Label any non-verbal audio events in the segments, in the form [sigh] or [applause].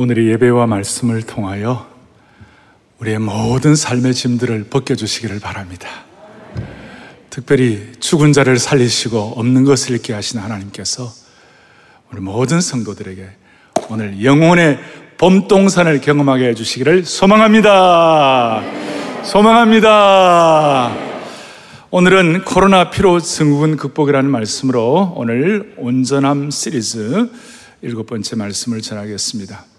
오늘의 예배와 말씀을 통하여 우리의 모든 삶의 짐들을 벗겨주시기를 바랍니다. 특별히 죽은 자를 살리시고 없는 것을 잃게 하신 하나님께서 우리 모든 성도들에게 오늘 영혼의 봄동산을 경험하게 해주시기를 소망합니다. 소망합니다. 오늘은 코로나 피로 증후군 극복이라는 말씀으로 오늘 온전함 시리즈 일곱 번째 말씀을 전하겠습니다.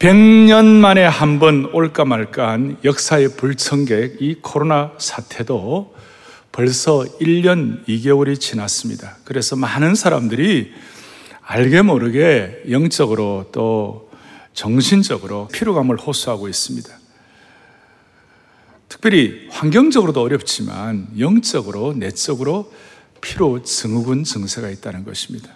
100년 만에 한 번 올까 말까 한 역사의 불청객 이 코로나 사태도 벌써 1년 2개월이 지났습니다. 그래서 많은 사람들이 알게 모르게 영적으로 또 정신적으로 피로감을 호소하고 있습니다. 특별히 환경적으로도 어렵지만 영적으로 내적으로 피로 증후군 증세가 있다는 것입니다.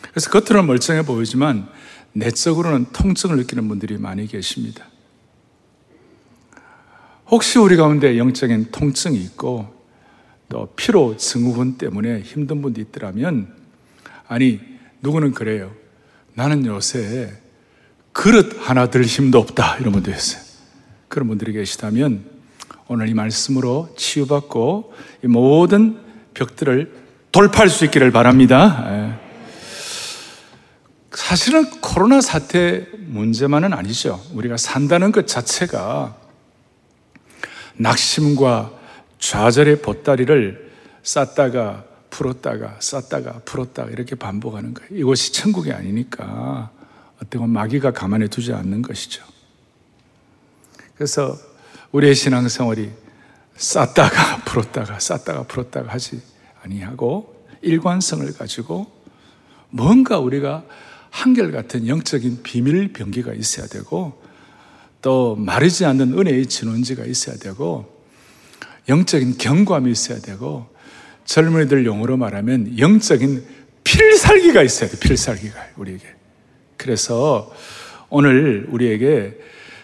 그래서 겉으로는 멀쩡해 보이지만 내적으로는 통증을 느끼는 분들이 많이 계십니다. 혹시 우리 가운데 영적인 통증이 있고 또 피로 증후군 때문에 힘든 분도 있더라면 아니 누구는 그래요. 나는 요새 그릇 하나 들 힘도 없다 이런 분도 있어요. 그런 분들이 계시다면 오늘 이 말씀으로 치유받고 이 모든 벽들을 돌파할 수 있기를 바랍니다. 예. 사실은 코로나 사태 문제만은 아니죠. 우리가 산다는 것 자체가 낙심과 좌절의 보따리를 쌌다가 풀었다가 쌌다가 풀었다가 이렇게 반복하는 거예요. 이곳이 천국이 아니니까 어떤 마귀가 가만히 두지 않는 것이죠. 그래서 우리의 신앙생활이 쌌다가 [laughs] 풀었다가 쌌다가 풀었다가 하지 아니하고 일관성을 가지고 뭔가 우리가 한결같은 영적인 비밀 병기가 있어야 되고 또 마르지 않는 은혜의 진원지가 있어야 되고 영적인 경감이 있어야 되고 젊은이들 용어로 말하면 영적인 필살기가 있어야 돼 필살기가 우리에게. 그래서 오늘 우리에게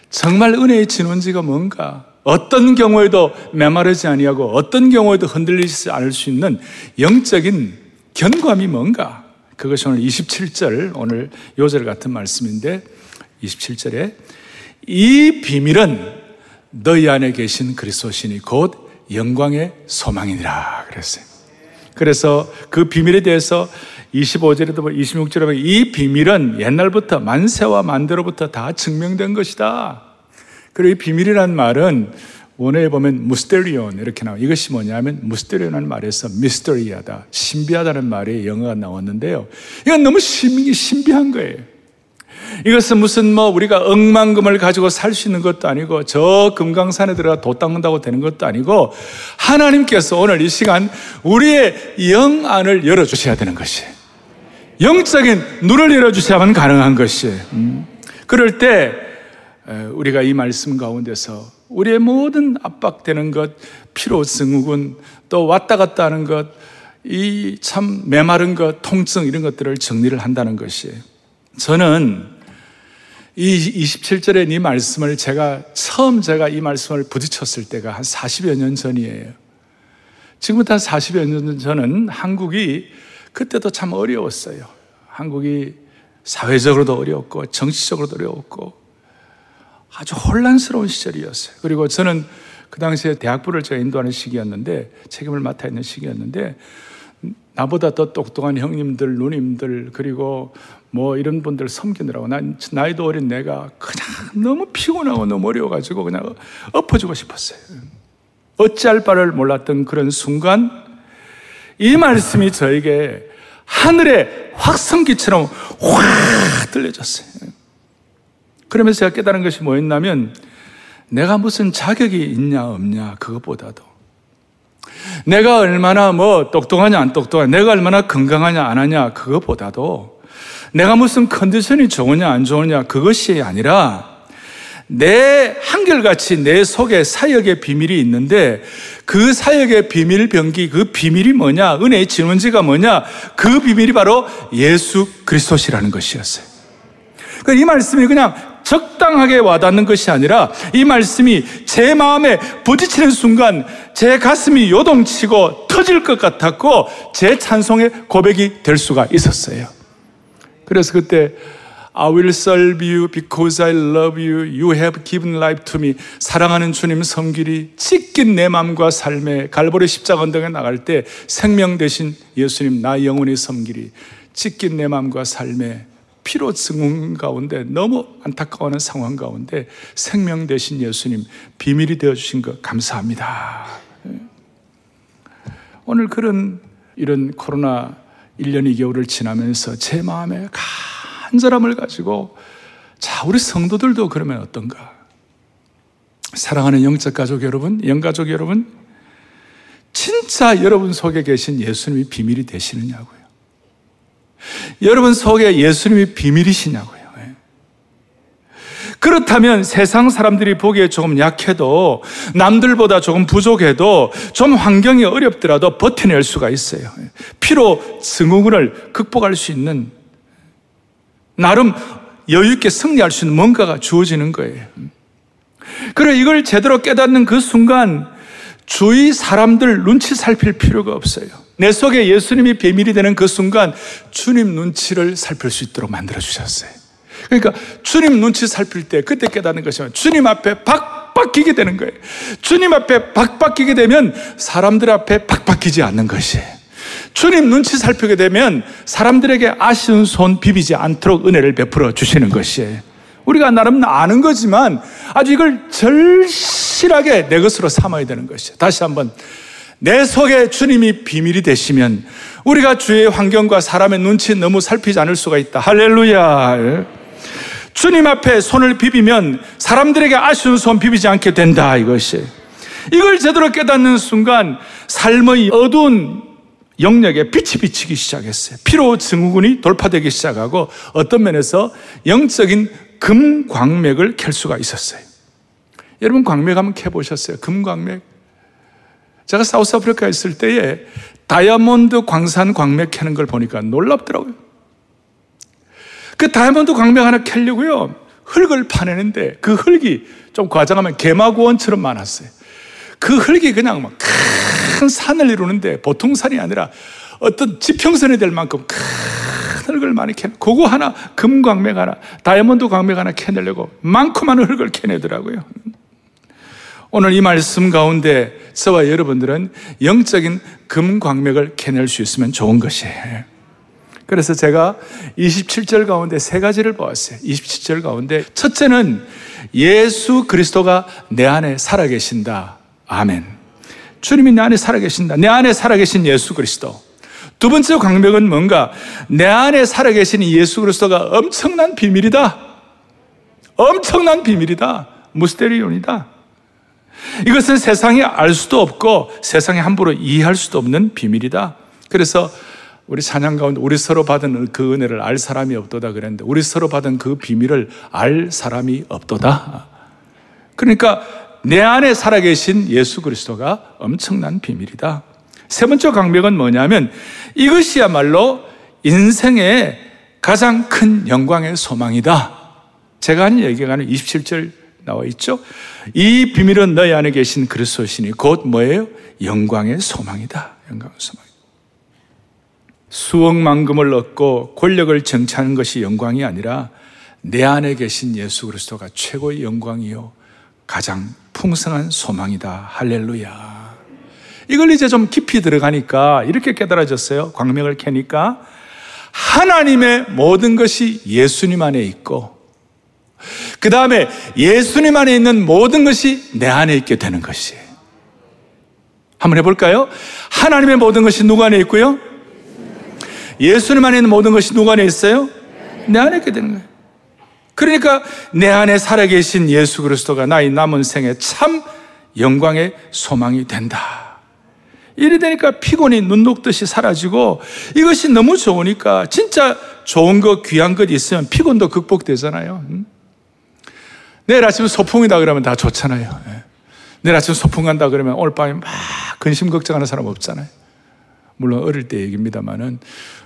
정말 은혜의 진원지가 뭔가 어떤 경우에도 메마르지 아니하고 어떤 경우에도 흔들리지 않을 수 있는 영적인 견감이 뭔가 그것이 오늘 27절, 오늘 요절 같은 말씀인데 27절에 이 비밀은 너희 안에 계신 그리스도시니 곧 영광의 소망이니라 그랬어요. 그래서 그 비밀에 대해서 25절에도 26절에 보면 이 비밀은 옛날부터 만세와 만대로부터 다 증명된 것이다. 그리고 이 비밀이란 말은 원어에 보면 무스테리온 이렇게 나와. 이것이 뭐냐면 무스테리온이라는 말에서 미스터리하다, 신비하다는 말이 영어가 나왔는데요. 이건 너무 신비, 신비한 거예요. 이것은 무슨 뭐 우리가 억만금을 가지고 살 수 있는 것도 아니고 저 금강산에 들어가 도 닦는다고 되는 것도 아니고 하나님께서 오늘 이 시간 우리의 영 안을 열어주셔야 되는 것이 영적인 눈을 열어주셔야만 가능한 것이 음. 그럴 때 우리가 이 말씀 가운데서 우리의 모든 압박되는 것, 피로 증후군, 또 왔다 갔다 하는 것, 이 참 메마른 것, 통증 이런 것들을 정리를 한다는 것이에요. 저는 이 27절의 이 말씀을 제가 처음 제가 이 말씀을 부딪혔을 때가 한 40여 년 전이에요. 지금부터 한 40여 년 전은 한국이 그때도 참 어려웠어요. 한국이 사회적으로도 어려웠고 정치적으로도 어려웠고 아주 혼란스러운 시절이었어요. 그리고 저는 그 당시에 대학부를 제가 인도하는 시기였는데 책임을 맡아 있는 시기였는데 나보다 더 똑똑한 형님들, 누님들 그리고 뭐 이런 분들 섬기느라고 난 나이도 어린 내가 그냥 너무 피곤하고 너무 어려워가지고 그냥 엎어주고 싶었어요. 어찌할 바를 몰랐던 그런 순간 이 말씀이 저에게 하늘의 확성기처럼 확 들려졌어요. 그러면서 제가 깨달은 것이 뭐였냐면 내가 무슨 자격이 있냐 없냐 그것보다도 내가 얼마나 뭐 똑똑하냐 안 똑똑하냐 내가 얼마나 건강하냐 안 하냐 그것보다도 내가 무슨 컨디션이 좋으냐 안 좋으냐 그것이 아니라 내 한결같이 내 속에 사역의 비밀이 있는데 그 사역의 비밀 병기 그 비밀이 뭐냐 은혜의 진원지가 뭐냐 그 비밀이 바로 예수 그리스도시라는 것이었어요. 그러니까 이 말씀이 그냥 적당하게 와닿는 것이 아니라 이 말씀이 제 마음에 부딪히는 순간 제 가슴이 요동치고 터질 것 같았고 제 찬송의 고백이 될 수가 있었어요. 그래서 그때 I will serve you because I love you. You have given life to me. 사랑하는 주님 섬기리. 찢긴 내 마음과 삶에 갈보리 십자가 언덕에 나갈 때 생명 대신 예수님 나 영원히 섬기리. 찢긴 내 마음과 삶에 피로 증후 가운데 너무 안타까워하는 상황 가운데 생명 대신 예수님 비밀이 되어 주신 것 감사합니다. 오늘 그런 이런 코로나 1년 2개월을 지나면서 제 마음에 간절함을 가지고 자, 우리 성도들도 그러면 어떤가? 사랑하는 영적 가족 여러분, 영가족 여러분, 진짜 여러분 속에 계신 예수님이 비밀이 되시느냐고요. 여러분 속에 예수님이 비밀이시냐고요. 예. 그렇다면 세상 사람들이 보기에 조금 약해도 남들보다 조금 부족해도 좀 환경이 어렵더라도 버텨낼 수가 있어요. 예. 피로 증후군을 극복할 수 있는 나름 여유있게 승리할 수 있는 뭔가가 주어지는 거예요. 그래 이걸 제대로 깨닫는 그 순간 주위 사람들 눈치 살필 필요가 없어요. 내 속에 예수님이 비밀이 되는 그 순간 주님 눈치를 살필 수 있도록 만들어 주셨어요. 그러니까 주님 눈치 살필 때 그때 깨닫는 것이면 주님 앞에 박박히게 되는 거예요. 주님 앞에 박박히게 되면 사람들 앞에 박박히지 않는 것이에요. 주님 눈치 살피게 되면 사람들에게 아쉬운 손 비비지 않도록 은혜를 베풀어 주시는 것이에요. 우리가 나름 아는 거지만 아주 이걸 절실하게 내 것으로 삼아야 되는 것이에요. 다시 한번 내 속에 주님이 비밀이 되시면 우리가 주의 환경과 사람의 눈치 너무 살피지 않을 수가 있다. 할렐루야. 주님 앞에 손을 비비면 사람들에게 아쉬운 손 비비지 않게 된다. 이것이. 이걸 제대로 깨닫는 순간 삶의 어두운 영역에 빛이 비치기 시작했어요. 피로 증후군이 돌파되기 시작하고 어떤 면에서 영적인 금광맥을 켤 수가 있었어요. 여러분 광맥 한번 켜보셨어요? 금광맥? 제가 사우스아프리카에 있을 때에 다이아몬드 광산 광맥 켜는 걸 보니까 놀랍더라고요. 그 다이아몬드 광맥 하나 켜려고요. 흙을 파내는데 그 흙이 좀 과장하면 개마구원처럼 많았어요. 그 흙이 그냥 막 큰 산을 이루는데 보통 산이 아니라 어떤 지평선이 될 만큼 큰 흙을 많이 캐 그거 하나 금광맥 하나 다이아몬드 광맥 하나 캐내려고 많고 많은 흙을 캐내더라고요. 오늘 이 말씀 가운데 저와 여러분들은 영적인 금광맥을 캐낼 수 있으면 좋은 것이에요. 그래서 제가 27절 가운데 세 가지를 보았어요. 27절 가운데 첫째는 예수 그리스도가 내 안에 살아계신다. 아멘. 주님이 내 안에 살아계신다. 내 안에 살아계신 예수 그리스도. 두 번째 광명은 뭔가 내 안에 살아계신 예수 그리스도가 엄청난 비밀이다. 엄청난 비밀이다. 무스테리온이다. 이것은 세상이 알 수도 없고 세상에 함부로 이해할 수도 없는 비밀이다. 그래서 우리 찬양 가운데 우리 서로 받은 그 은혜를 알 사람이 없도다 그랬는데 우리 서로 받은 그 비밀을 알 사람이 없도다. 그러니까 내 안에 살아계신 예수 그리스도가 엄청난 비밀이다. 세 번째 강명은 뭐냐면 이것이야말로 인생의 가장 큰 영광의 소망이다. 제가 하는 얘기가 27절 나와 있죠. 이 비밀은 너희 안에 계신 그리스도시니 곧 뭐예요? 영광의 소망이다. 영광의 소망. 수억만금을 얻고 권력을 정치하는 것이 영광이 아니라 내 안에 계신 예수 그리스도가 최고의 영광이요 가장 풍성한 소망이다. 할렐루야. 이걸 이제 좀 깊이 들어가니까 이렇게 깨달아졌어요. 광명을 캐니까 하나님의 모든 것이 예수님 안에 있고 그 다음에 예수님 안에 있는 모든 것이 내 안에 있게 되는 것이에요. 한번 해볼까요? 하나님의 모든 것이 누구 안에 있고요? 예수님 안에 있는 모든 것이 누구 안에 있어요? 내 안에 있게 되는 거예요. 그러니까 내 안에 살아계신 예수 그리스도가 나의 남은 생에 참 영광의 소망이 된다. 이래 되니까 피곤이 눈 녹듯이 사라지고 이것이 너무 좋으니까 진짜 좋은 것, 귀한 것 있으면 피곤도 극복되잖아요. 내일 아침 소풍이다 그러면 다 좋잖아요. 예. 내일 아침 소풍 간다 그러면 오늘 밤에 막 근심 걱정하는 사람 없잖아요. 물론 어릴 때 얘기입니다만은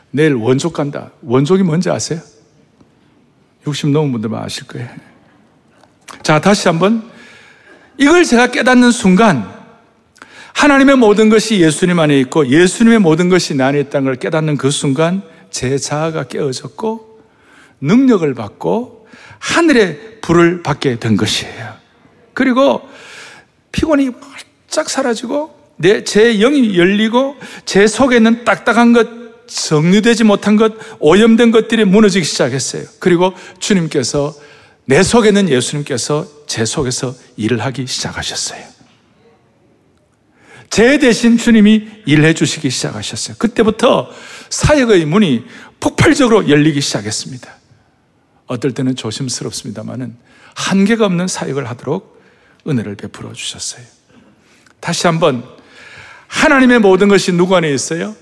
내일 원족 간다. 원족이 뭔지 아세요? 60 넘은 분들만 아실 거예요. 자, 다시 한번 이걸 제가 깨닫는 순간 하나님의 모든 것이 예수님 안에 있고 예수님의 모든 것이 내 안에 있다는 걸 깨닫는 그 순간 제 자아가 깨어졌고 능력을 받고 하늘의 불을 받게 된 것이에요. 그리고 피곤이 활짝 사라지고 내, 제 영이 열리고 제 속에 있는 딱딱한 것, 정리되지 못한 것, 오염된 것들이 무너지기 시작했어요. 그리고 주님께서 내 속에 있는 예수님께서 제 속에서 일을 하기 시작하셨어요. 제 대신 주님이 일해 주시기 시작하셨어요. 그때부터 사역의 문이 폭발적으로 열리기 시작했습니다. 어떨 때는 조심스럽습니다만은 한계가 없는 사역을 하도록 은혜를 베풀어 주셨어요. 다시 한번 하나님의 모든 것이 누구 안에 있어요?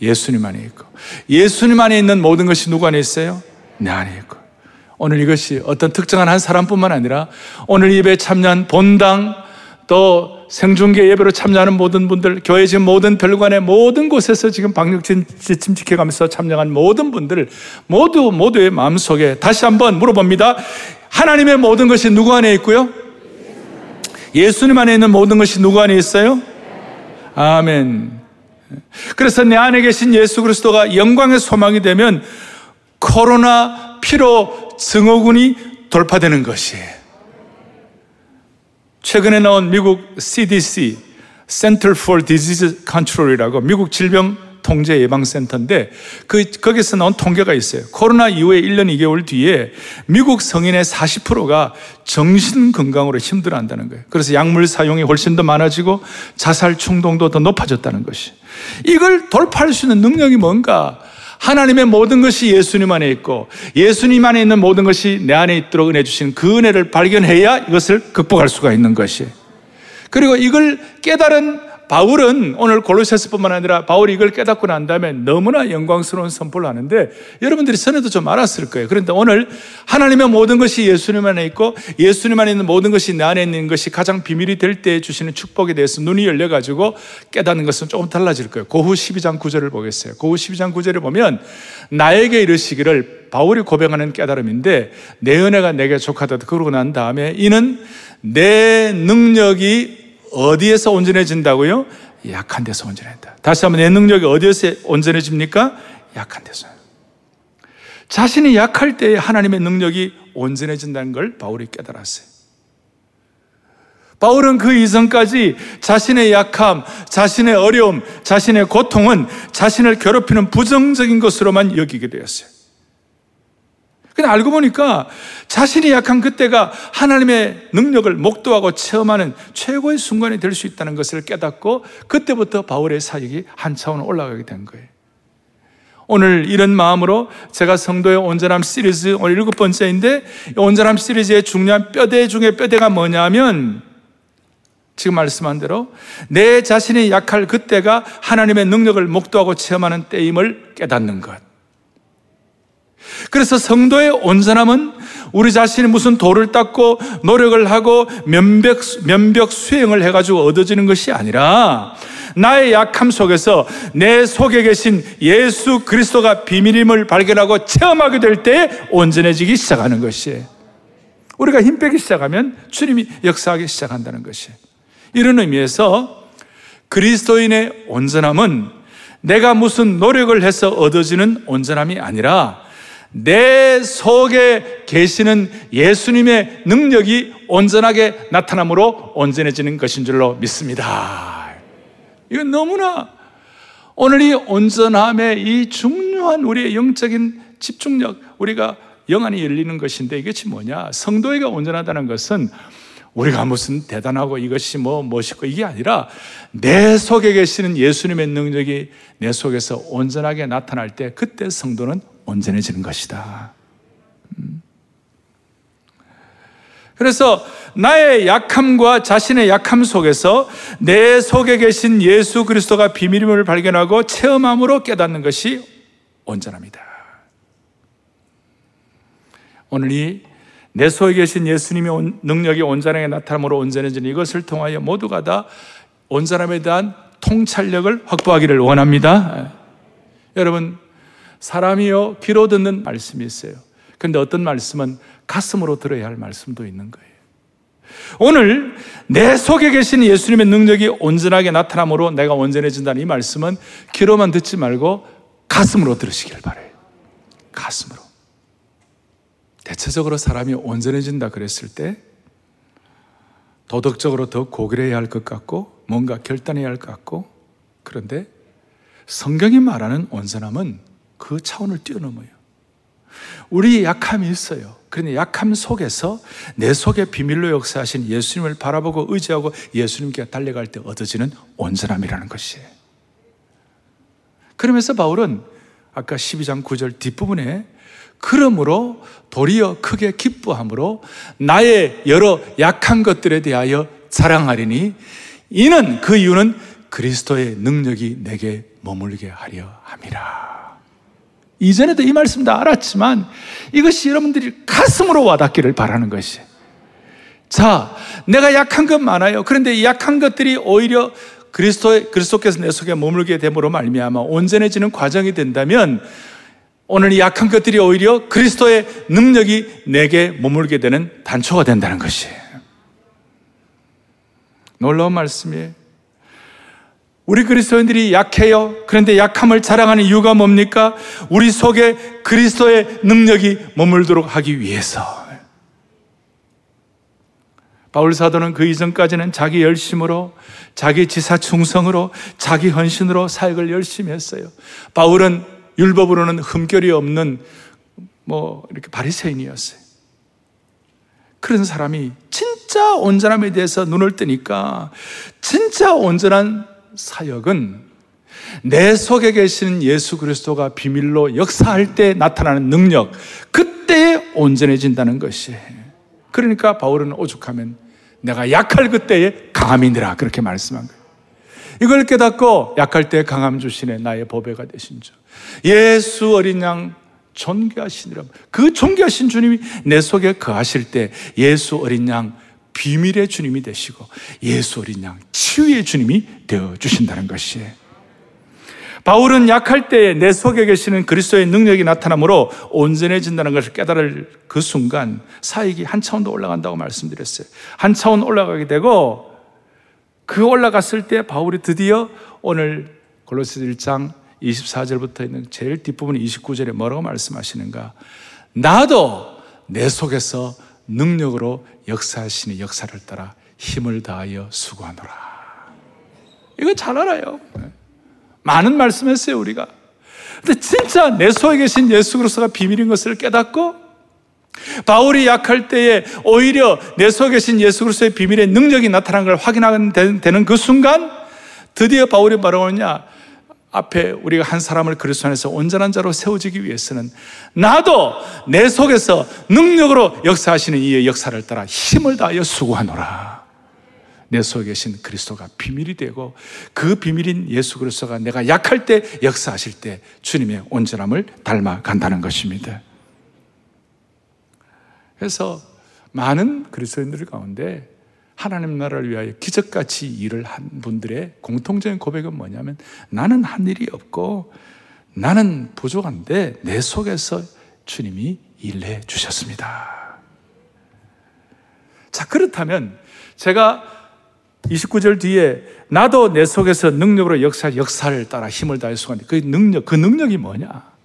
예수님 안에 있고 예수님 안에 있는 모든 것이 누구 안에 있어요? 내 안에 있고 오늘 이것이 어떤 특정한 한 사람뿐만 아니라 오늘 예배 참여한 본당 또 생중계 예배로 참여하는 모든 분들, 교회 지금 모든 별관의 모든 곳에서 지금 방역진 지침지켜가면서 참여한 모든 분들 모두 모두의 마음속에 다시 한번 물어봅니다. 하나님의 모든 것이 누구 안에 있고요? 예수님 안에 있는 모든 것이 누구 안에 있어요? 아멘. 그래서 내 안에 계신 예수 그리스도가 영광의 소망이 되면 코로나 피로 증후군이 돌파되는 것이에요. 최근에 나온 미국 CDC, Center for Disease Control이라고 미국 질병 통제 예방 센터인데 그 거기서 나온 통계가 있어요. 코로나 이후에 1년 2개월 뒤에 미국 성인의 40%가 정신 건강으로 힘들어한다는 거예요. 그래서 약물 사용이 훨씬 더 많아지고 자살 충동도 더 높아졌다는 것이. 이걸 돌파할 수 있는 능력이 뭔가? 하나님의 모든 것이 예수님 안에 있고 예수님 안에 있는 모든 것이 내 안에 있도록 은혜 주신 그 은혜를 발견해야 이것을 극복할 수가 있는 것이. 그리고 이걸 깨달은 바울은 오늘 골로새서뿐만 아니라 바울이 이걸 깨닫고 난 다음에 너무나 영광스러운 선포를 하는데 여러분들이 전에도 좀 알았을 거예요. 그런데 오늘 하나님의 모든 것이 예수님 안에 있고 예수님 안에 있는 모든 것이 내 안에 있는 것이 가장 비밀이 될 때 주시는 축복에 대해서 눈이 열려가지고 깨닫는 것은 조금 달라질 거예요. 고후 12장 9절을 보겠어요. 고후 12장 9절을 보면 나에게 이르시기를 바울이 고백하는 깨달음인데 내 은혜가 내게 족하다 그러고 난 다음에 이는 내 능력이 어디에서 온전해진다고요? 약한 데서 온전해진다. 다시 한번 내 능력이 어디에서 온전해집니까? 약한 데서. 자신이 약할 때 하나님의 능력이 온전해진다는 걸 바울이 깨달았어요. 바울은 그 이전까지 자신의 약함, 자신의 어려움, 자신의 고통은 자신을 괴롭히는 부정적인 것으로만 여기게 되었어요. 근데 알고 보니까 자신이 약한 그때가 하나님의 능력을 목도하고 체험하는 최고의 순간이 될 수 있다는 것을 깨닫고 그때부터 바울의 사역이 한 차원 올라가게 된 거예요. 오늘 이런 마음으로 제가 성도의 온전함 시리즈 오늘 일곱 번째인데 온전함 시리즈의 중요한 뼈대 중에 뼈대가 뭐냐면 지금 말씀한 대로 내 자신이 약할 그때가 하나님의 능력을 목도하고 체험하는 때임을 깨닫는 것. 그래서 성도의 온전함은 우리 자신이 무슨 돌을 닦고 노력을 하고 면벽, 면벽 수행을 해가지고 얻어지는 것이 아니라 나의 약함 속에서 내 속에 계신 예수 그리스도가 비밀임을 발견하고 체험하게 될 때 온전해지기 시작하는 것이에요. 우리가 힘 빼기 시작하면 주님이 역사하기 시작한다는 것이에요. 이런 의미에서 그리스도인의 온전함은 내가 무슨 노력을 해서 얻어지는 온전함이 아니라 내 속에 계시는 예수님의 능력이 온전하게 나타남으로 온전해지는 것인 줄로 믿습니다. 이건 너무나 오늘 이 온전함의 이 중요한 우리의 영적인 집중력, 우리가 영안이 열리는 것인데 이것이 뭐냐? 성도에게 온전하다는 것은 우리가 무슨 대단하고 이것이 뭐 멋있고 이게 아니라 내 속에 계시는 예수님의 능력이 내 속에서 온전하게 나타날 때 그때 성도는 온전해지는 것이다. 음. 그래서 나의 약함과 자신의 약함 속에서 내 속에 계신 예수 그리스도가 비밀임을 발견하고 체험함으로 깨닫는 것이 온전합니다. 오늘 이 내 속에 계신 예수님의 능력이 온전하게 나타남으로 온전해지는 이것을 통하여 모두가 다 온전함에 대한 통찰력을 확보하기를 원합니다. 여러분, 사람이요, 귀로 듣는 말씀이 있어요. 근데 어떤 말씀은 가슴으로 들어야 할 말씀도 있는 거예요. 오늘 내 속에 계신 예수님의 능력이 온전하게 나타남으로 내가 온전해진다는 이 말씀은 귀로만 듣지 말고 가슴으로 들으시길 바래요. 가슴으로. 대체적으로 사람이 온전해진다 그랬을 때 도덕적으로 더 고결해야 할 것 같고 뭔가 결단해야 할 것 같고 그런데 성경이 말하는 온전함은 그 차원을 뛰어넘어요. 우리 약함이 있어요. 그런데 약함 속에서 내 속에 비밀로 역사하신 예수님을 바라보고 의지하고 예수님께 달려갈 때 얻어지는 온전함이라는 것이에요. 그러면서 바울은 아까 12장 9절 뒷부분에 그러므로 도리어 크게 기뻐함으로 나의 여러 약한 것들에 대하여 자랑하리니 이는 그 이유는 그리스도의 능력이 내게 머물게 하려 함이라. 이전에도 이 말씀 다 알았지만 이것이 여러분들이 가슴으로 와닿기를 바라는 것이. 자, 내가 약한 것 많아요. 그런데 이 약한 것들이 오히려 그리스도 그리스도께서 내 속에 머물게 됨으로 말미암아 온전해지는 과정이 된다면 오늘 이 약한 것들이 오히려 그리스도의 능력이 내게 머물게 되는 단초가 된다는 것이 놀라운 말씀이에요. 우리 그리스도인들이 약해요. 그런데 약함을 자랑하는 이유가 뭡니까? 우리 속에 그리스도의 능력이 머물도록 하기 위해서. 바울 사도는 그 이전까지는 자기 열심으로, 자기 지사 충성으로, 자기 헌신으로 사역을 열심히 했어요. 바울은 율법으로는 흠결이 없는 뭐 이렇게 바리새인이었어요. 그런 사람이 진짜 온전함에 대해서 눈을 뜨니까 진짜 온전한 사역은 내 속에 계시는 예수 그리스도가 비밀로 역사할 때 나타나는 능력, 그때에 온전해진다는 것이. 그러니까 바울은 오죽하면 내가 약할 그때에 강함이니라 그렇게 말씀한 거예요. 이걸 깨닫고 약할 때 강함 주시네 나의 보배가 되신 주. 예수 어린 양 존귀하시니라. 그 존귀하신 주님이 내 속에 거하실 때 예수 어린 양 비밀의 주님이 되시고 예수 어린 양 치유의 주님이 되어 주신다는 것이에요. 바울은 약할 때에 내 속에 계시는 그리스도의 능력이 나타나므로 온전해진다는 것을 깨달을 그 순간 사익이 한 차원 더 올라간다고 말씀드렸어요. 한 차원 올라가게 되고 그 올라갔을 때 바울이 드디어 오늘 골로새 1장 24절부터 있는 제일 뒷부분 29절에 뭐라고 말씀하시는가? 나도 내 속에서 능력으로 역사하시는 역사를 따라 힘을 다하여 수고하노라. 이거 잘 알아요. 많은 말씀했어요, 우리가. 근데 진짜 내 속에 계신 예수 그리스도가 비밀인 것을 깨닫고 바울이 약할 때에 오히려 내 속에 계신 예수 그리스도의 비밀의 능력이 나타난 걸 확인하게 되는 그 순간 드디어 바울이 뭐라고 하냐? 앞에 우리가 한 사람을 그리스도 안에서 온전한 자로 세워지기 위해서는 나도 내 속에서 능력으로 역사하시는 이의 역사를 따라 힘을 다하여 수고하노라. 내 속에 계신 그리스도가 비밀이 되고 그 비밀인 예수 그리스도가 내가 약할 때 역사하실 때 주님의 온전함을 닮아 간다는 것입니다. 그래서 많은 그리스도인들 가운데 하나님 나라를 위하여 기적같이 일을 한 분들의 공통적인 고백은 뭐냐면 나는 한 일이 없고 나는 부족한데 내 속에서 주님이 일해 주셨습니다. 자, 그렇다면 제가 29절 뒤에 나도 내 속에서 능력으로 역사, 역사를 따라 힘을 다해 수고하는데 그 능력, 그 능력이 뭐냐?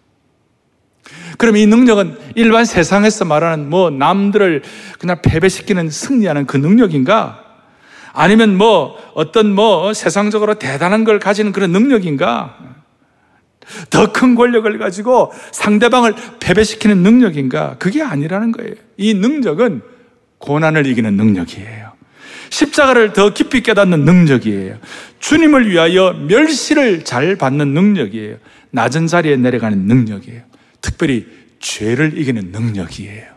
그럼 이 능력은 일반 세상에서 말하는 뭐 남들을 그냥 패배시키는 승리하는 그 능력인가? 아니면 뭐 어떤 뭐 세상적으로 대단한 걸 가지는 그런 능력인가? 더 큰 권력을 가지고 상대방을 패배시키는 능력인가? 그게 아니라는 거예요. 이 능력은 고난을 이기는 능력이에요. 십자가를 더 깊이 깨닫는 능력이에요. 주님을 위하여 멸시를 잘 받는 능력이에요. 낮은 자리에 내려가는 능력이에요. 특별히 죄를 이기는 능력이에요.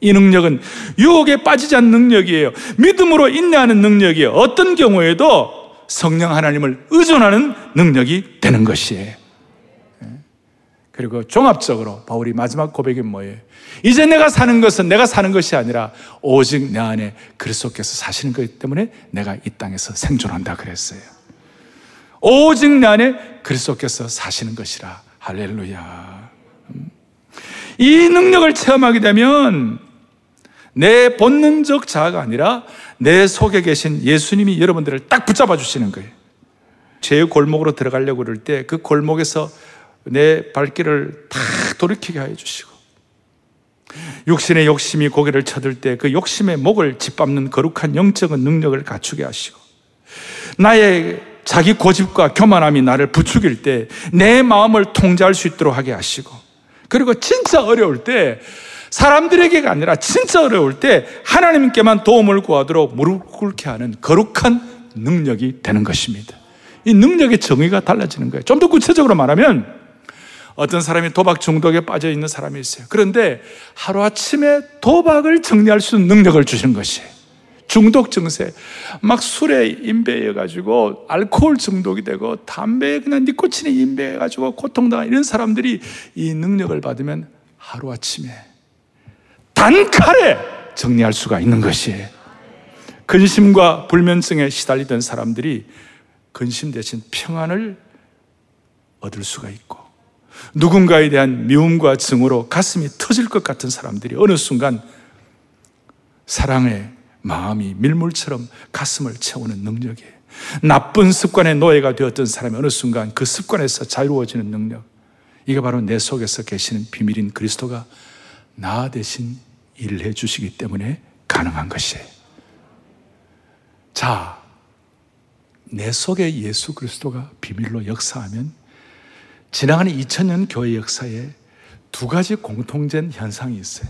이 능력은 유혹에 빠지지 않는 능력이에요. 믿음으로 인내하는 능력이에요. 어떤 경우에도 성령 하나님을 의존하는 능력이 되는 것이에요. 예. 그리고 종합적으로 바울이 마지막 고백이 뭐예요? 이제 내가 사는 것은 내가 사는 것이 아니라 오직 내 안에 그리스도께서 사시는 것 때문에 내가 이 땅에서 생존한다 그랬어요. 오직 내 안에 그리스도께서 사시는 것이라 할렐루야. 이 능력을 체험하게 되면 내 본능적 자아가 아니라 내 속에 계신 예수님이 여러분들을 딱 붙잡아 주시는 거예요. 제 골목으로 들어가려고 그럴 때 그 골목에서 내 발길을 탁 돌이키게 해 주시고 육신의 욕심이 고개를 쳐들 때 그 욕심의 목을 짓밟는 거룩한 영적인 능력을 갖추게 하시고 나의 자기 고집과 교만함이 나를 부추길 때 내 마음을 통제할 수 있도록 하게 하시고 그리고 진짜 어려울 때 사람들에게가 아니라 진짜 어려울 때 하나님께만 도움을 구하도록 무릎 꿇게 하는 거룩한 능력이 되는 것입니다. 이 능력의 정의가 달라지는 거예요. 좀 더 구체적으로 말하면 어떤 사람이 도박 중독에 빠져 있는 사람이 있어요. 그런데 하루아침에 도박을 정리할 수 있는 능력을 주시는 것이에요. 중독 증세. 막 술에 인배해가지고 알코올 중독이 되고 담배에 그냥 니코틴에 인배해가지고 고통당한 이런 사람들이 이 능력을 받으면 하루아침에 단칼에 정리할 수가 있는 것이에요. 근심과 불면증에 시달리던 사람들이 근심 대신 평안을 얻을 수가 있고 누군가에 대한 미움과 증오로 가슴이 터질 것 같은 사람들이 어느 순간 사랑의 마음이 밀물처럼 가슴을 채우는 능력이에요. 나쁜 습관의 노예가 되었던 사람이 어느 순간 그 습관에서 자유로워지는 능력. 이게 바로 내 속에서 계시는 비밀인 그리스도가 나 대신 일을 해 주시기 때문에 가능한 것이에요. 자, 내 속에 예수 그리스도가 비밀로 역사하면 지나가는 2000년 교회 역사에 두 가지 공통된 현상이 있어요.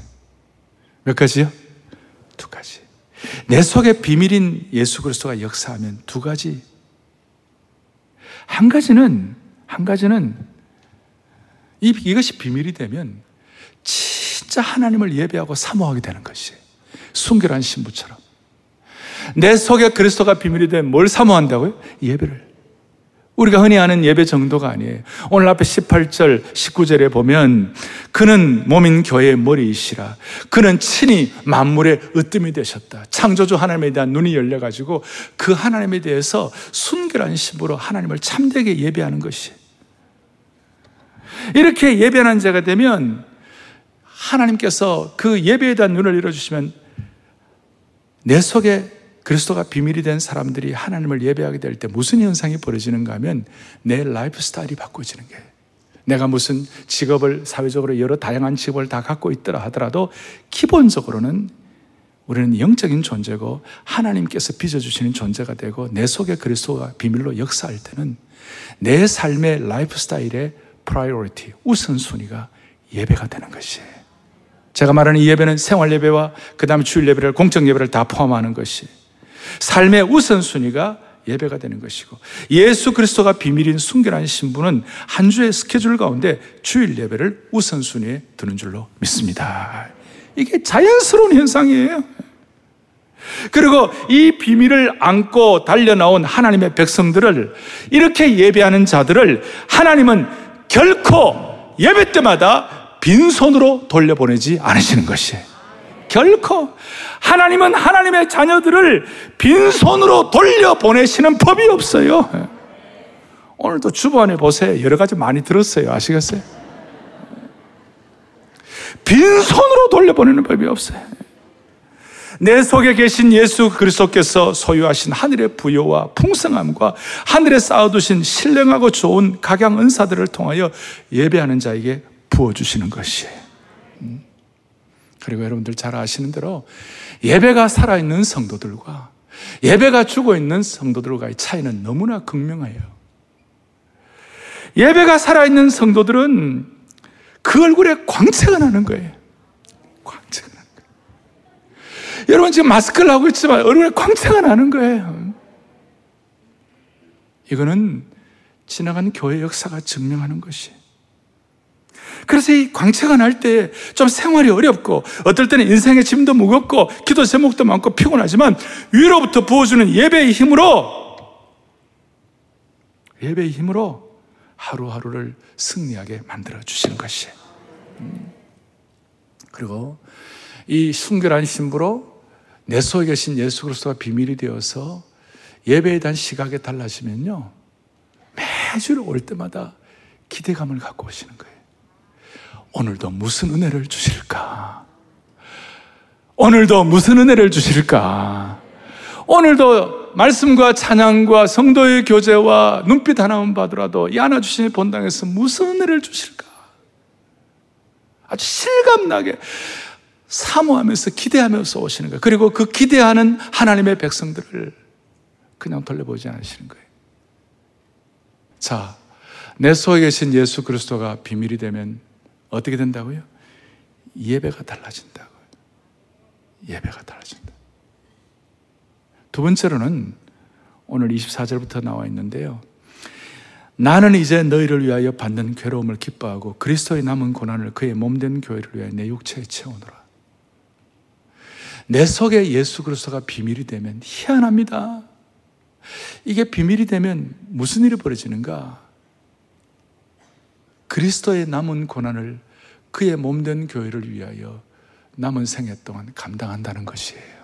몇 가지요? 두 가지. 내 속에 비밀인 예수 그리스도가 역사하면 두 가지. 한 가지는, 한 가지는 이, 이것이 비밀이 되면 진짜 하나님을 예배하고 사모하게 되는 것이 순결한 신부처럼. 내 속에 그리스도가 비밀이 되면 뭘 사모한다고요? 예배를. 우리가 흔히 아는 예배 정도가 아니에요. 오늘 앞에 18절, 19절에 보면 그는 몸인 교회의 머리이시라. 그는 친히 만물의 으뜸이 되셨다. 창조주 하나님에 대한 눈이 열려가지고 그 하나님에 대해서 순결한 심으로 하나님을 참되게 예배하는 것이. 이렇게 예배하는 자가 되면 하나님께서 그 예배에 대한 눈을 열어주시면 내 속에 그리스도가 비밀이 된 사람들이 하나님을 예배하게 될 때 무슨 현상이 벌어지는가 하면 내 라이프 스타일이 바꿔지는 거예요. 내가 무슨 직업을 사회적으로 여러 다양한 직업을 다 갖고 있더라 하더라도 기본적으로는 우리는 영적인 존재고 하나님께서 빚어주시는 존재가 되고 내 속에 그리스도가 비밀로 역사할 때는 내 삶의 life style의 priority, 우선순위가 예배가 되는 것이에요. 제가 말하는 이 예배는 생활 예배와 그 다음에 주일 예배를 공적 예배를 다 포함하는 것이 삶의 우선순위가 예배가 되는 것이고 예수 그리스도가 비밀인 순결한 신부는 한 주의 스케줄 가운데 주일 예배를 우선순위에 두는 줄로 믿습니다. 이게 자연스러운 현상이에요. 그리고 이 비밀을 안고 달려나온 하나님의 백성들을 이렇게 예배하는 자들을 하나님은 결코 예배 때마다 빈손으로 돌려보내지 않으시는 것이에요. 결코 하나님은 하나님의 자녀들을 빈손으로 돌려보내시는 법이 없어요. 오늘도 주변에 보세요. 여러 가지 많이 들었어요. 아시겠어요? 빈손으로 돌려보내는 법이 없어요. 내 속에 계신 예수 그리스도께서 소유하신 하늘의 부여와 풍성함과 하늘에 쌓아두신 신령하고 좋은 각양 은사들을 통하여 예배하는 자에게 부어주시는 것이에요. 음. 그리고 여러분들 잘 아시는 대로 예배가 살아있는 성도들과 예배가 죽어 있는 성도들과의 차이는 너무나 극명해요. 예배가 살아있는 성도들은 그 얼굴에 광채가 나는 거예요. 광채가 나는 거예요. 여러분 지금 마스크를 하고 있지만 얼굴에 광채가 나는 거예요. 이거는 지나간 교회 역사가 증명하는 것이 그래서 이 광채가 날 때 좀 생활이 어렵고 어떨 때는 인생의 짐도 무겁고 기도 제목도 많고 피곤하지만 위로부터 부어주는 예배의 힘으로 예배의 힘으로 하루하루를 승리하게 만들어 주시는 것이에요. 음. 그리고 이 순결한 신부로 내 속에 계신 예수 그리스도가 비밀이 되어서 예배에 대한 시각이 달라지면요. 매주 올 때마다 기대감을 갖고 오시는 거예요. 오늘도 무슨 은혜를 주실까? 오늘도 무슨 은혜를 주실까? 오늘도 말씀과 찬양과 성도의 교제와 눈빛 하나만 봐더라도 이 하나 주신 본당에서 무슨 은혜를 주실까? 아주 실감나게 사모하면서 기대하면서 오시는 거예요. 그리고 그 기대하는 하나님의 백성들을 그냥 돌려보지 않으시는 거예요. 자, 내 속에 계신 예수 그리스도가 비밀이 되면 어떻게 된다고요? 예배가 달라진다고요. 예배가 달라진다. 두 번째로는 오늘 24절부터 나와 있는데요. 나는 이제 너희를 위하여 받는 괴로움을 기뻐하고 그리스도의 남은 고난을 그의 몸된 교회를 위하여 내 육체에 채우노라. 내 속에 예수 그리스도가 비밀이 되면 희한합니다. 이게 비밀이 되면 무슨 일이 벌어지는가? 그리스도의 남은 고난을 그의 몸된 교회를 위하여 남은 생애 동안 감당한다는 것이에요.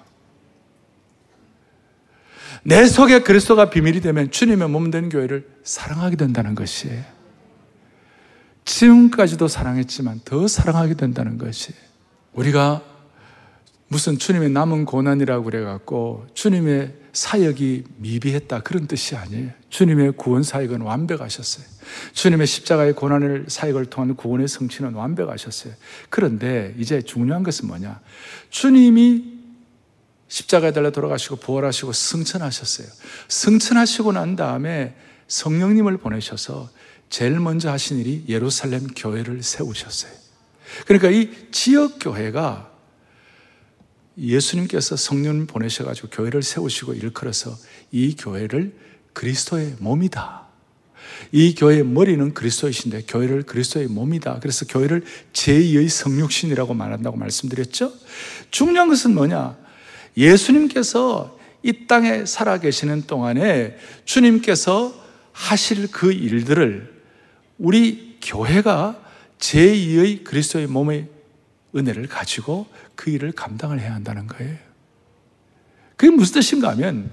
내 속에 그리스도가 비밀이 되면 주님의 몸된 교회를 사랑하게 된다는 것이에요. 지금까지도 사랑했지만 더 사랑하게 된다는 것이 우리가 무슨 주님의 남은 고난이라고 그래갖고 주님의 사역이 미비했다 그런 뜻이 아니에요. 주님의 구원 사역은 완벽하셨어요. 주님의 십자가의 고난을 사역을 통한 구원의 성취는 완벽하셨어요. 그런데 이제 중요한 것은 뭐냐? 주님이 십자가에 달려 돌아가시고 부활하시고 승천하셨어요. 승천하시고 난 다음에 성령님을 보내셔서 제일 먼저 하신 일이 예루살렘 교회를 세우셨어요. 그러니까 이 지역 교회가 예수님께서 성령 보내셔가지고 교회를 세우시고 일컬어서 이 교회를 그리스도의 몸이다. 이 교회의 머리는 그리스도이신데 교회를 그리스도의 몸이다. 그래서 교회를 제2의 성육신이라고 말한다고 말씀드렸죠. 중요한 것은 뭐냐? 예수님께서 이 땅에 살아 계시는 동안에 주님께서 하실 그 일들을 우리 교회가 제2의 그리스도의 몸의 은혜를 가지고 그 일을 감당을 해야 한다는 거예요. 그게 무슨 뜻인가 하면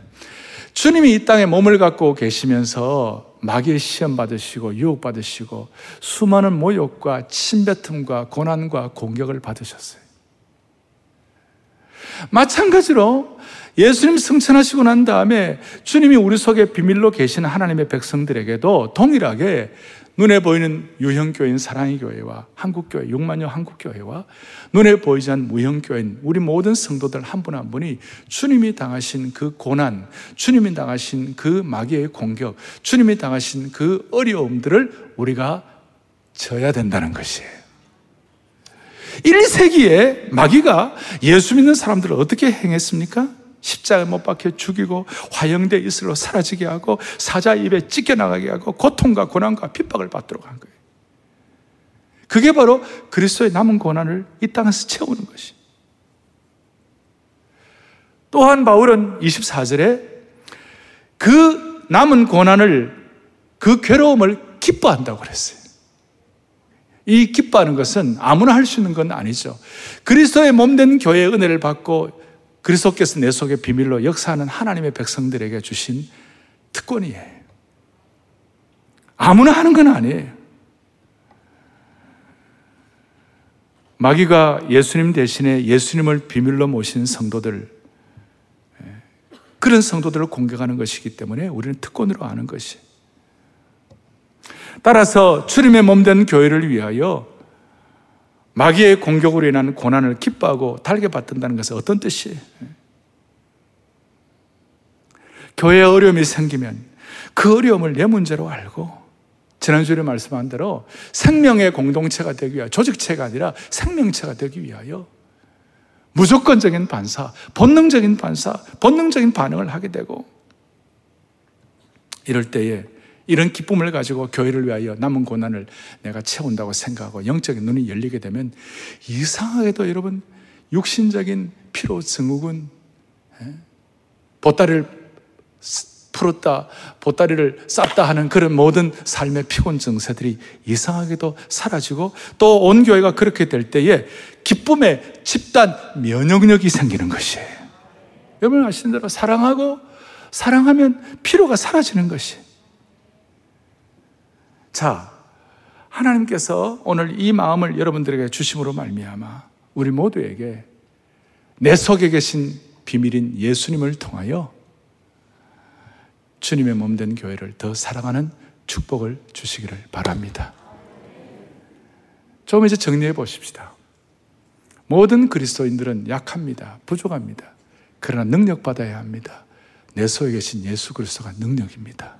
주님이 이 땅에 몸을 갖고 계시면서 마귀의 시험 받으시고 유혹 받으시고 수많은 모욕과 침뱉음과 고난과 공격을 받으셨어요. 마찬가지로 예수님 승천하시고 난 다음에 주님이 우리 속에 비밀로 계신 하나님의 백성들에게도 동일하게 눈에 보이는 유형교인 사랑의 교회와 한국교회, 6만여 한국교회와 눈에 보이지 않는 무형교인 우리 모든 성도들 한 분한 한 분이 주님이 당하신 그 고난, 주님이 당하신 그 마귀의 공격, 주님이 당하신 그 어려움들을 우리가 져야 된다는 것이에요. 1세기에 마귀가 예수 믿는 사람들을 어떻게 행했습니까? 십자가에 못 박혀 죽이고 화형대 이슬로 사라지게 하고 사자 입에 찢겨나가게 하고 고통과 고난과 핍박을 받도록 한 거예요. 그게 바로 그리스도의 남은 고난을 이 땅에서 채우는 것이. 또한 바울은 24절에 그 남은 고난을 그 괴로움을 기뻐한다고 그랬어요. 이 기뻐하는 것은 아무나 할 수 있는 건 아니죠. 그리스도의 몸된 교회의 은혜를 받고 그리스도께서 내 속에 비밀로 역사하는 하나님의 백성들에게 주신 특권이에요. 아무나 하는 건 아니에요. 마귀가 예수님 대신에 예수님을 비밀로 모신 성도들, 그런 성도들을 공격하는 것이기 때문에 우리는 특권으로 아는 것이. 따라서 주님의 몸 된 교회를 위하여 마귀의 공격으로 인한 고난을 기뻐하고 달게 받든다는 것은 어떤 뜻이에요? 교회에 어려움이 생기면 그 어려움을 내 문제로 알고 지난주에 말씀한 대로 생명의 공동체가 되기 위하여 조직체가 아니라 생명체가 되기 위하여 무조건적인 반사, 본능적인 반사, 본능적인 반응을 하게 되고 이럴 때에 이런 기쁨을 가지고 교회를 위하여 남은 고난을 내가 채운다고 생각하고 영적인 눈이 열리게 되면 이상하게도 여러분 육신적인 피로 증후군 예? 보따리를 풀었다 보따리를 쌌다 하는 그런 모든 삶의 피곤 증세들이 이상하게도 사라지고 또 온 교회가 그렇게 될 때에 기쁨의 집단 면역력이 생기는 것이에요 여러분 아시는 대로 사랑하고 사랑하면 피로가 사라지는 것이 자, 하나님께서 오늘 이 마음을 여러분들에게 주심으로 말미암아 우리 모두에게 내 속에 계신 비밀인 예수님을 통하여 주님의 몸된 교회를 더 사랑하는 축복을 주시기를 바랍니다. 좀 이제 정리해 보십시다. 모든 그리스도인들은 약합니다. 부족합니다. 그러나 능력받아야 합니다. 내 속에 계신 예수 그리스도가 능력입니다.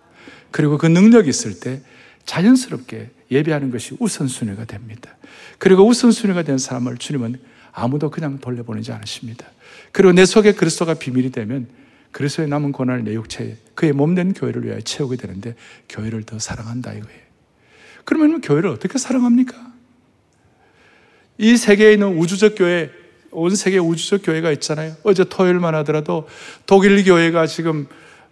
그리고 그 능력이 있을 때 자연스럽게 예배하는 것이 우선순위가 됩니다. 그리고 우선순위가 된 사람을 주님은 아무도 그냥 돌려보내지 않으십니다. 그리고 내 속에 그리스도가 비밀이 되면 그리스도의 남은 고난을 내 육체에 그의 몸된 교회를 위하여 채우게 되는데 교회를 더 사랑한다 이거예요. 그러면 교회를 어떻게 사랑합니까? 이 세계에 있는 우주적 교회, 온 세계 우주적 교회가 있잖아요. 어제 토요일만 하더라도 독일 교회가 지금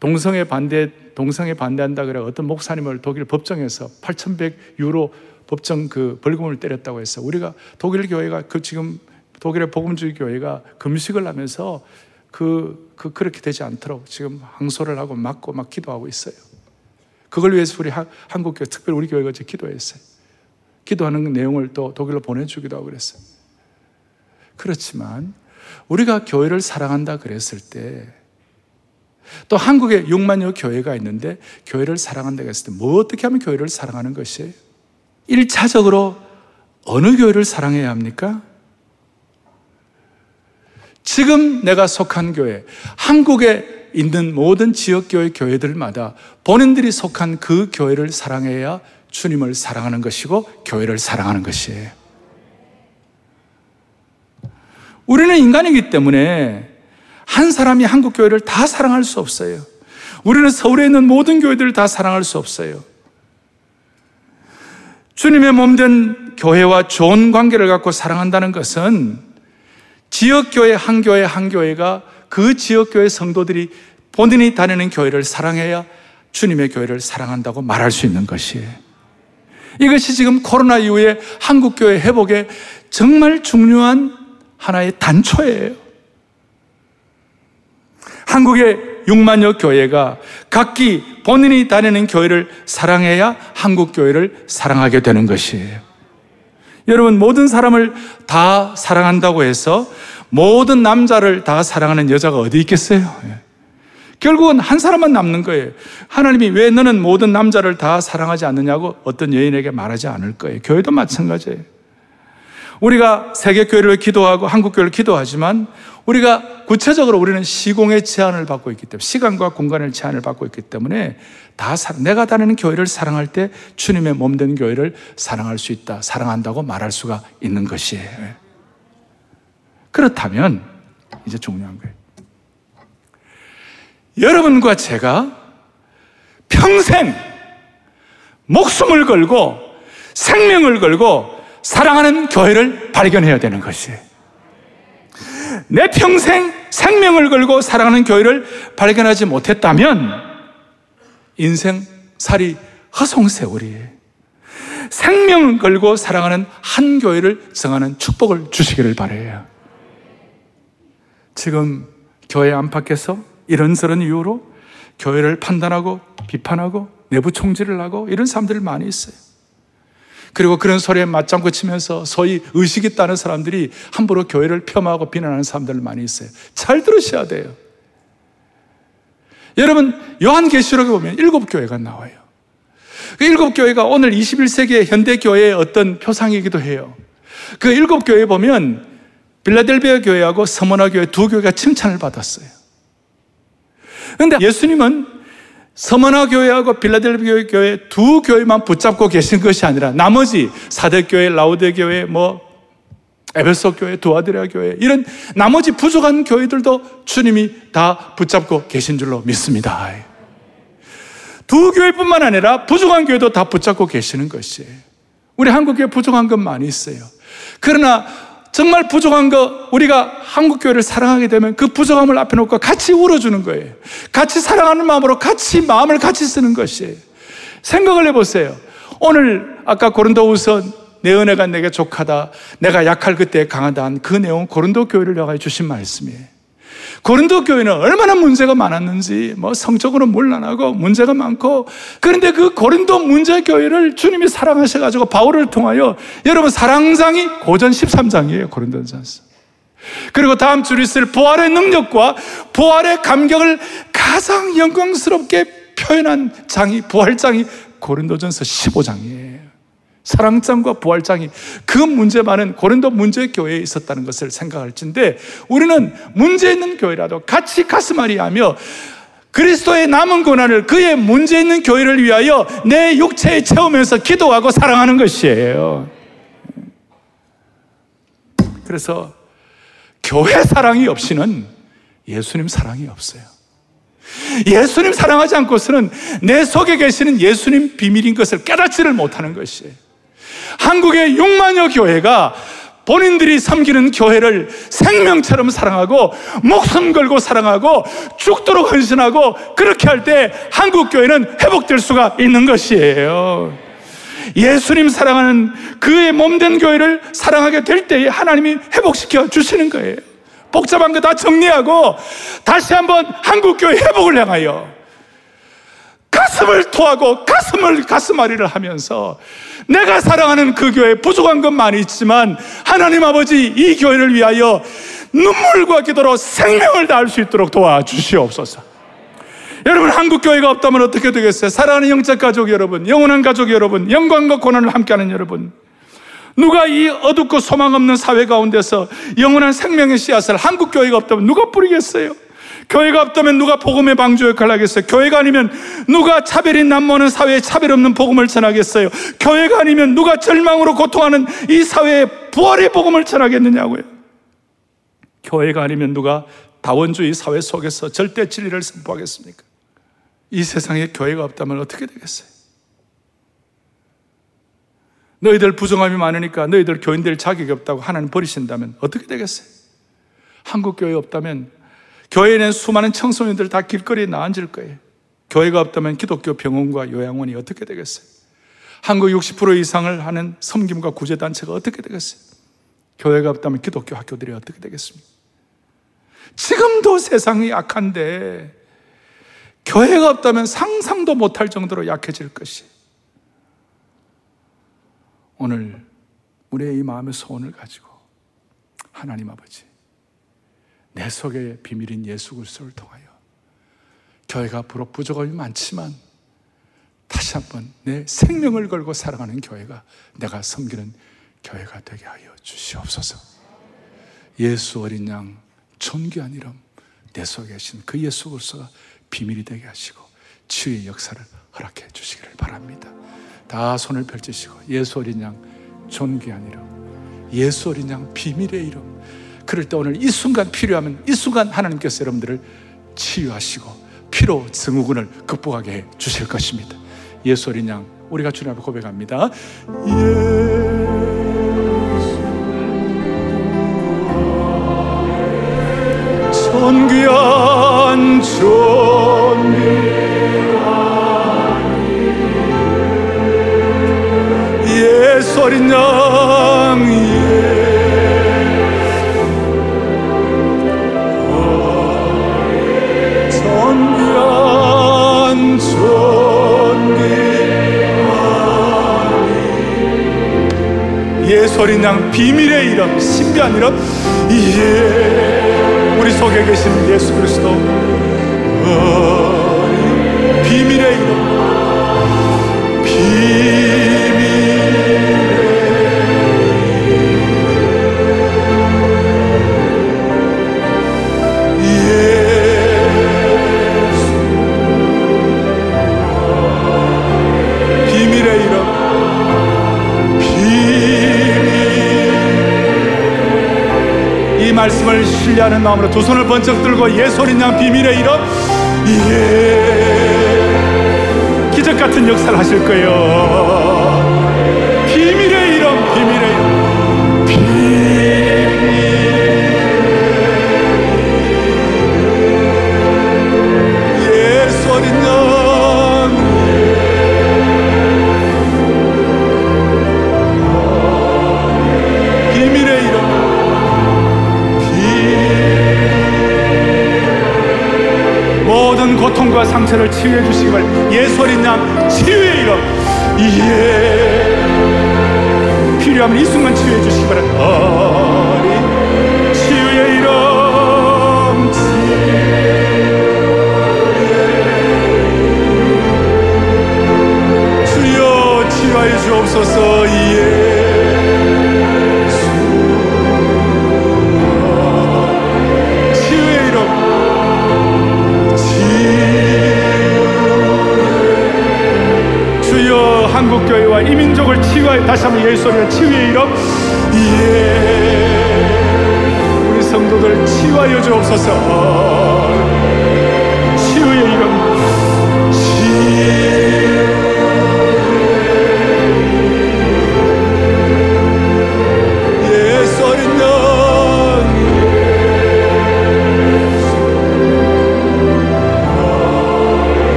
동성애 반대, 동성애 반대한다 그래 어떤 목사님을 독일 법정에서 8,100 유로 법정 그 벌금을 때렸다고 해서 우리가 독일 교회가 그 지금 독일의 복음주의 교회가 금식을 하면서 그, 그 그렇게 되지 않도록 지금 항소를 하고 막고 막 기도하고 있어요. 그걸 위해서 우리 하, 한국 교회 특별히 우리 교회가 이제 기도했어요. 기도하는 내용을 또 독일로 보내주기도 하고 그랬어요. 그렇지만 우리가 교회를 사랑한다 그랬을 때 또 한국에 6만여 교회가 있는데 교회를 사랑한다 그랬을 때 뭐 어떻게 하면 교회를 사랑하는 것이에요? 1차적으로 어느 교회를 사랑해야 합니까? 지금 내가 속한 교회, 한국에 있는 모든 지역교회 교회들마다 본인들이 속한 그 교회를 사랑해야 주님을 사랑하는 것이고 교회를 사랑하는 것이에요. 우리는 인간이기 때문에 한 사람이 한국 교회를 다 사랑할 수 없어요. 우리는 서울에 있는 모든 교회들을 다 사랑할 수 없어요. 주님의 몸된 교회와 좋은 관계를 갖고 사랑한다는 것은 지역교회 한 교회 한 교회가 그 지역교회 성도들이 본인이 다니는 교회를 사랑해야 주님의 교회를 사랑한다고 말할 수 있는 것이에요. 이것이 지금 코로나 이후에 한국교회 회복에 정말 중요한 하나의 단초예요. 한국의 6만여 교회가 각기 본인이 다니는 교회를 사랑해야 한국 교회를 사랑하게 되는 것이에요. 여러분, 모든 사람을 다 사랑한다고 해서 모든 남자를 다 사랑하는 여자가 어디 있겠어요? 예. 결국은 한 사람만 남는 거예요. 하나님이 왜 너는 모든 남자를 다 사랑하지 않느냐고 어떤 여인에게 말하지 않을 거예요. 교회도 마찬가지예요. 우리가 세계교회를 기도하고 한국교회를 기도하지만 우리가 구체적으로 우리는 시공의 제한을 받고 있기 때문에 시간과 공간의 제한을 받고 있기 때문에 다 내가 다니는 교회를 사랑할 때 주님의 몸된 교회를 사랑할 수 있다. 사랑한다고 말할 수가 있는 것이에요. 그렇다면 이제 중요한 거예요. 여러분과 제가 평생 목숨을 걸고 생명을 걸고 사랑하는 교회를 발견해야 되는 것이에요. 내 평생 생명을 걸고 사랑하는 교회를 발견하지 못했다면 인생 살이 허송세월이에요. 생명을 걸고 사랑하는 한 교회를 정하는 축복을 주시기를 바래요. 지금 교회 안팎에서 이런저런 이유로 교회를 판단하고 비판하고 내부 총질을 하고 이런 사람들이 많이 있어요. 그리고 그런 소리에 맞장구 치면서 소위 의식 있다는 사람들이 함부로 교회를 폄하하고 비난하는 사람들 많이 있어요. 잘 들으셔야 돼요. 여러분, 요한계시록에 보면 일곱 교회가 나와요. 그 일곱 교회가 오늘 21세기의 현대교회의 어떤 표상이기도 해요. 그 일곱 교회에 보면 빌라델비아 교회하고 서머나 교회 두 교회가 칭찬을 받았어요. 그런데 예수님은 서머나 교회하고 빌라델비아 교회 두 교회만 붙잡고 계신 것이 아니라 나머지 사대 교회, 라우데 교회, 뭐 에베소 교회, 두아드레아 교회 이런 나머지 부족한 교회들도 주님이 다 붙잡고 계신 줄로 믿습니다. 두 교회뿐만 아니라 부족한 교회도 다 붙잡고 계시는 것이에요. 우리 한국 교회 부족한 건 많이 있어요. 그러나 정말 부족한 거 우리가 한국 교회를 사랑하게 되면 그 부족함을 앞에 놓고 같이 울어주는 거예요. 같이 사랑하는 마음으로 같이 마음을 같이 쓰는 것이에요. 생각을 해보세요. 오늘 아까 고린도우서 내 은혜가 내게 족하다. 내가 약할 그때 강하다 그 내용 고린도 교회를 향하여 주신 말씀이에요. 고린도 교회는 얼마나 문제가 많았는지 뭐 성적으로 문란하고 문제가 많고 그런데 그 고린도 문제 교회를 주님이 사랑하셔 가지고 바울을 통하여 여러분 사랑장이 고전 13장이에요. 고린도전서. 그리고 다음 주로 있을 부활의 능력과 부활의 감격을 가장 영광스럽게 표현한 장이 부활장이 고린도전서 15장이에요. 사랑장과 부활장이 그 문제만은 고린도 문제 교회에 있었다는 것을 생각할진데 우리는 문제 있는 교회라도 같이 가슴앓이 하며 그리스도의 남은 고난을 그의 문제 있는 교회를 위하여 내 육체에 채우면서 기도하고 사랑하는 것이에요. 그래서 교회 사랑이 없이는 예수님 사랑이 없어요. 예수님 사랑하지 않고서는 내 속에 계시는 예수님 비밀인 것을 깨닫지를 못하는 것이에요. 한국의 6만여 교회가 본인들이 섬기는 교회를 생명처럼 사랑하고 목숨 걸고 사랑하고 죽도록 헌신하고 그렇게 할 때 한국 교회는 회복될 수가 있는 것이에요. 예수님 사랑하는 그의 몸된 교회를 사랑하게 될 때에 하나님이 회복시켜 주시는 거예요. 복잡한 거 다 정리하고 다시 한번 한국 교회 회복을 향하여 가슴을 토하고 가슴을 가슴앓이를 하면서 내가 사랑하는 그 교회 부족한 건 많이 있지만 하나님 아버지 이 교회를 위하여 눈물과 기도로 생명을 다할 수 있도록 도와주시옵소서. 여러분 한국 교회가 없다면 어떻게 되겠어요? 사랑하는 영적 가족 여러분, 영원한 가족 여러분, 영광과 고난을 함께하는 여러분. 누가 이 어둡고 소망 없는 사회 가운데서 영원한 생명의 씨앗을 한국 교회가 없다면 누가 뿌리겠어요? 교회가 없다면 누가 복음의 방주 역할을 하겠어요? 교회가 아니면 누가 차별이 남모는 사회에 차별 없는 복음을 전하겠어요? 교회가 아니면 누가 절망으로 고통하는 이 사회에 부활의 복음을 전하겠느냐고요? 교회가 아니면 누가 다원주의 사회 속에서 절대 진리를 선포하겠습니까? 이 세상에 교회가 없다면 어떻게 되겠어요? 너희들 부정함이 많으니까 너희들 교인들 자격이 없다고 하나님 버리신다면 어떻게 되겠어요? 한국 교회 없다면 교회에는 수많은 청소년들 다 길거리에 나앉을 거예요. 교회가 없다면 기독교 병원과 요양원이 어떻게 되겠어요? 한국 60% 이상을 하는 섬김과 구제단체가 어떻게 되겠어요? 교회가 없다면 기독교 학교들이 어떻게 되겠습니까? 지금도 세상이 약한데 교회가 없다면 상상도 못할 정도로 약해질 것이 오늘 우리의 이 마음의 소원을 가지고 하나님 아버지 내 속에 비밀인 예수 그리스도를 통하여 교회가 비록 부족함이 많지만 다시 한번 내 생명을 걸고 살아가는 교회가 내가 섬기는 교회가 되게 하여 주시옵소서. 예수 어린 양 존귀한 이름 내 속에 계신 그 예수 그리스도가 비밀이 되게 하시고 치유의 역사를 허락해 주시기를 바랍니다. 다 손을 펼치시고 예수 어린 양 존귀한 이름 예수 어린 양 비밀의 이름 그럴 때 오늘 이 순간 필요하면 이 순간 하나님께서 여러분들을 치유하시고 피로 증후군을 극복하게 해 주실 것입니다. 예수 어린 양 우리가 주님 앞에 고백합니다. 예수 존귀한 존귀한 예수 어린 양 예소린 양 비밀의 이름 신비한 이름 예 우리 속에 계신 예수 그리스도. 비밀의 이름 비밀 말씀을 신뢰하는 마음으로 두 손을 번쩍 들고 예소린 양 비밀의 이름 예 기적 같은 역사를 하실 거예요. 비밀의 이름 비밀의 이름. 비밀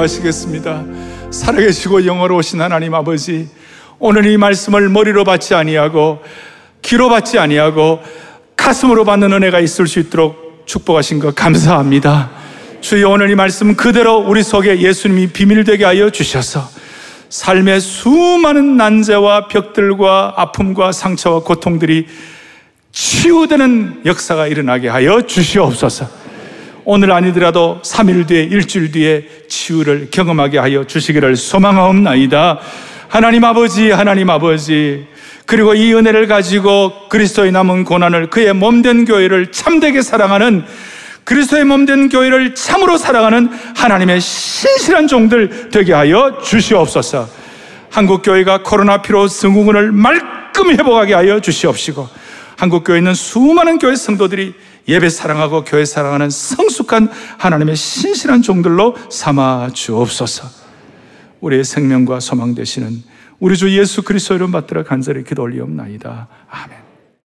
기도하시겠습니다. 살아계시고 영어로오신 하나님 아버지, 오늘 이 말씀을 머리로 받지 아니하고 귀로 받지 아니하고 가슴으로 받는 은혜가 있을 수 있도록 축복하신 것 감사합니다. 주여 오늘 이 말씀 그대로 우리 속에 예수님이 비밀되게 하여 주셔서 삶의 수많은 난제와 벽들과 아픔과 상처와 고통들이 치유되는 역사가 일어나게 하여 주시옵소서. 오늘 아니더라도 3일 뒤에 일주일 뒤에 치유를 경험하게 하여 주시기를 소망하옵나이다. 하나님 아버지, 하나님 아버지. 그리고 이 은혜를 가지고 그리스도의 남은 고난을 그의 몸된 교회를 참되게 사랑하는 그리스도의 몸된 교회를 참으로 사랑하는 하나님의 신실한 종들 되게 하여 주시옵소서. 한국 교회가 코로나 피로 증후군을 말끔히 회복하게 하여 주시옵시고 한국 교회 있는 수많은 교회 성도들이 예배 사랑하고 교회 사랑하는 성숙한 하나님의 신실한 종들로 삼아 주옵소서. 우리의 생명과 소망 되시는 우리 주 예수 그리스도 이름 받들어 간절히 기도 올리옵나이다. 아멘.